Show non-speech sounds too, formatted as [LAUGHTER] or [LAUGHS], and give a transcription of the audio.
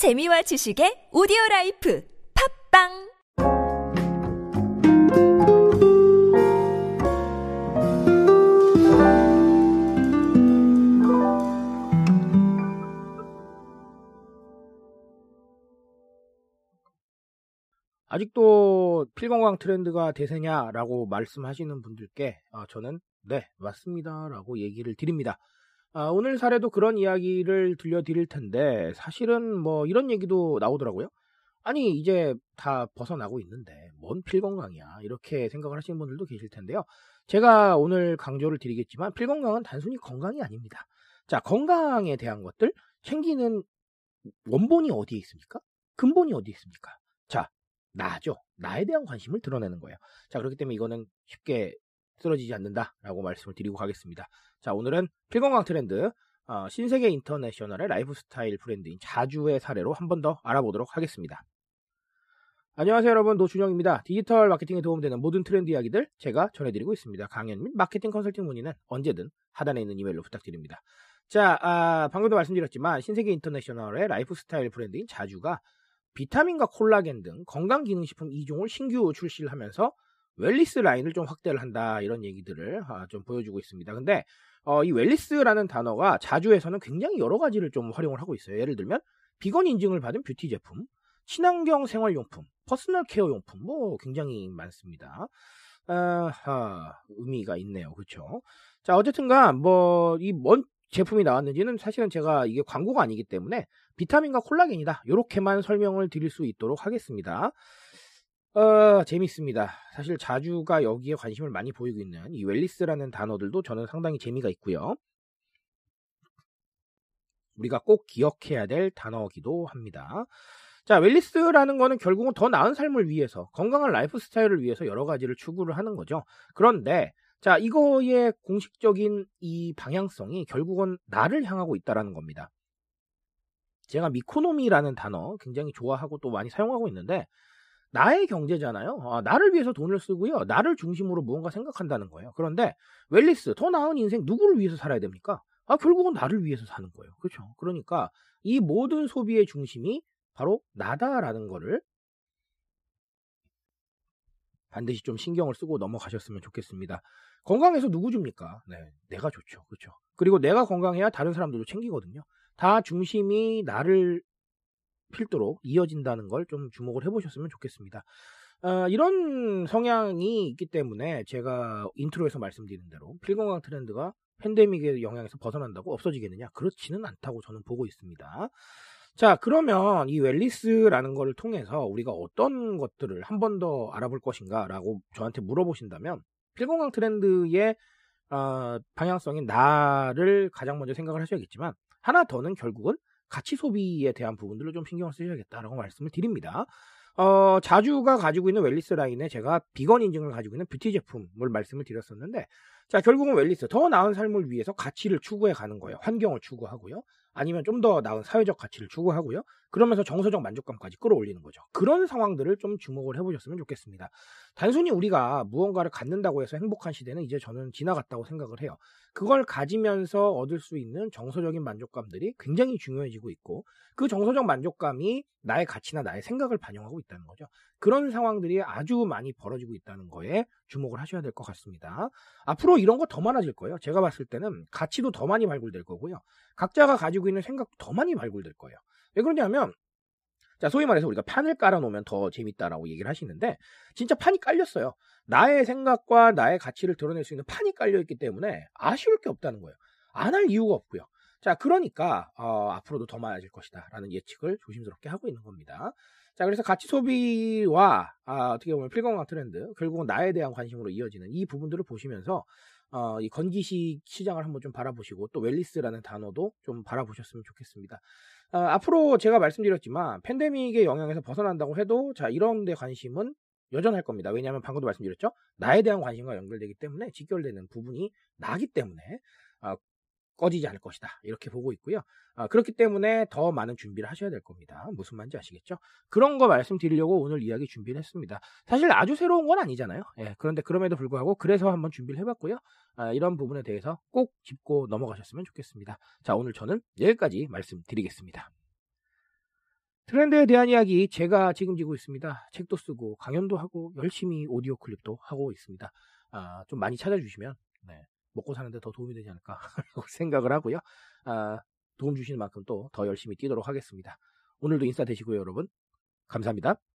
재미와 지식의 오디오 라이프 팟빵 아직도 필건강 트렌드가 대세냐라고 말씀하시는 분들께 어, 저는 네 맞습니다라고 얘기를 드립니다. 아, 오늘 사례도 그런 이야기를 들려드릴 텐데 사실은 뭐 이런 얘기도 나오더라고요. 아니 이제 다 벗어나고 있는데 뭔 필건강이야 이렇게 생각을 하시는 분들도 계실 텐데요. 제가 오늘 강조를 드리겠지만 필건강은 단순히 건강이 아닙니다. 자 건강에 대한 것들 챙기는 원본이 어디에 있습니까? 근본이 어디에 있습니까? 자 나죠. 나에 대한 관심을 드러내는 거예요. 자, 그렇기 때문에 이거는 쉽게 쓰러지지 않는다라고 말씀을 드리고 가겠습니다. 자, 오늘은 필건강 트렌드, 어, 신세계 인터내셔널의 라이프 스타일 브랜드인 자주의 사례로 한 번 더 알아보도록 하겠습니다. 안녕하세요 여러분 노준영입니다. 디지털 마케팅에 도움되는 모든 트렌드 이야기들 제가 전해드리고 있습니다. 강연 및 마케팅 컨설팅 문의는 언제든 하단에 있는 이메일로 부탁드립니다. 자, 아, 방금도 말씀드렸지만 신세계 인터내셔널의 라이프 스타일 브랜드인 자주가 비타민과 콜라겐 등 건강기능식품 2종을 신규 출시를 하면서 wellness 라인을 좀 확대를 한다 이런 얘기들을 아, 좀 보여주고 있습니다. 근데 어, 이 wellness라는 단어가 자주에서는 굉장히 여러 가지를 좀 활용을 하고 있어요. 예를 들면 비건 인증을 받은 뷰티 제품, 친환경 생활용품, personal care 용품 뭐 굉장히 많습니다. 아, 아, 의미가 있네요. 그렇죠? 자 어쨌든간 뭐이뭔 제품이 나왔는지는 사실은 제가 이게 광고가 아니기 때문에 비타민과 콜라겐이다. 이렇게만 설명을 드릴 수 있도록 하겠습니다. 어, 재밌습니다. 사실 자주가 여기에 관심을 많이 보이고 있는 이 wellness라는 단어들도 저는 상당히 재미가 있고요. 우리가 꼭 기억해야 될 단어기도 합니다. 자, wellness라는 거는 결국은 더 나은 삶을 위해서, 건강한 라이프 스타일을 위해서 여러 가지를 추구를 하는 거죠. 그런데 자, 이거의 공식적인 이 방향성이 결국은 나를 향하고 있다라는 겁니다. 제가 미코노미라는 단어 굉장히 좋아하고 또 많이 사용하고 있는데 나의 경제잖아요. 아, 나를 위해서 돈을 쓰고요. 나를 중심으로 무언가 생각한다는 거예요. 그런데 웰리스 더 나은 인생 누구를 위해서 살아야 됩니까? 아, 결국은 나를 위해서 사는 거예요. 그렇죠? 그러니까 이 모든 소비의 중심이 바로 나다라는 거를 반드시 좀 신경을 쓰고 넘어가셨으면 좋겠습니다. 건강해서 누구 줍니까? 네, 내가 좋죠. 그렇죠. 그리고 내가 건강해야 다른 사람들도 챙기거든요. 다 중심이 나를 필두로 이어진다는 걸 좀 주목을 해보셨으면 좋겠습니다. 어, 이런 성향이 있기 때문에 제가 intro에서 말씀드린 대로 필건강 트렌드가 팬데믹의 영향에서 벗어난다고 없어지겠느냐? 그렇지는 않다고 저는 보고 있습니다. 자, 그러면 이 wellness라는 것을 통해서 우리가 어떤 것들을 한 번 더 알아볼 것인가 라고 저한테 물어보신다면 필건강 트렌드의 어, 방향성인 나를 가장 먼저 생각을 하셔야겠지만 하나 더는 결국은 가치 소비에 대한 부분들을 좀 신경을 쓰셔야겠다라고 말씀을 드립니다. 어, 자주가 가지고 있는 wellness 라인에 제가 비건 인증을 가지고 있는 뷰티 제품을 말씀을 드렸었는데 자 결국은 wellness 더 나은 삶을 위해서 가치를 추구해 가는 거예요. 환경을 추구하고요. 아니면 좀 더 나은 사회적 가치를 추구하고요. 그러면서 정서적 만족감까지 끌어올리는 거죠. 그런 상황들을 좀 주목을 해보셨으면 좋겠습니다. 단순히 우리가 무언가를 갖는다고 해서 행복한 시대는 이제 저는 지나갔다고 생각을 해요. 그걸 가지면서 얻을 수 있는 정서적인 만족감들이 굉장히 중요해지고 있고 그 정서적 만족감이 나의 가치나 나의 생각을 반영하고 있다는 거죠. 그런 상황들이 아주 많이 벌어지고 있다는 거에 주목을 하셔야 될 것 같습니다. 앞으로 이런 거 더 많아질 거예요. 제가 봤을 때는 가치도 더 많이 발굴될 거고요. 각자가 가지고 있는 생각도 더 많이 발굴될 거예요. 왜 그러냐면 자, 소위 말해서 우리가 판을 깔아놓으면 더 재밌다라고 얘기를 하시는데, 진짜 판이 깔렸어요. 나의 생각과 나의 가치를 드러낼 수 있는 판이 깔려있기 때문에 아쉬울 게 없다는 거예요. 안 할 이유가 없고요. 자, 그러니까, 어, 앞으로도 더 많아질 것이다. 라는 예측을 조심스럽게 하고 있는 겁니다. 자, 그래서 가치 소비와, 아, 어떻게 보면 필건강 트렌드, 결국은 나에 대한 관심으로 이어지는 이 부분들을 보시면서, 어, 이 건기식 시장을 한번 좀 바라보시고, 또 웰리스라는 단어도 좀 바라보셨으면 좋겠습니다. 어, 앞으로 제가 말씀드렸지만 팬데믹의 영향에서 벗어난다고 해도 자 이런 데 관심은 여전할 겁니다. 왜냐하면 방금도 말씀드렸죠. 나에 대한 관심과 연결되기 때문에 직결되는 부분이 나기 때문에 어, 꺼지지 않을 것이다. 이렇게 보고 있고요. 아, 그렇기 때문에 더 많은 준비를 하셔야 될 겁니다. 무슨 말인지 아시겠죠? 그런 거 말씀드리려고 오늘 이야기 준비를 했습니다. 사실 아주 새로운 건 아니잖아요. 예, 그런데 그럼에도 불구하고 그래서 한번 준비를 해봤고요. 아, 이런 부분에 대해서 꼭 짚고 넘어가셨으면 좋겠습니다. 자, 오늘 저는 여기까지 말씀드리겠습니다. 트렌드에 대한 이야기 제가 책임지고 있습니다. 책도 쓰고 강연도 하고 열심히 오디오 클립도 하고 있습니다. 아, 좀 많이 찾아주시면 네, 먹고 사는데 더 도움이 되지 않을까 [LAUGHS] 생각을 하고요. 아, 도움 주시는 만큼 또 더 열심히 뛰도록 하겠습니다. 오늘도 인싸 되시고요, 여러분. 감사합니다.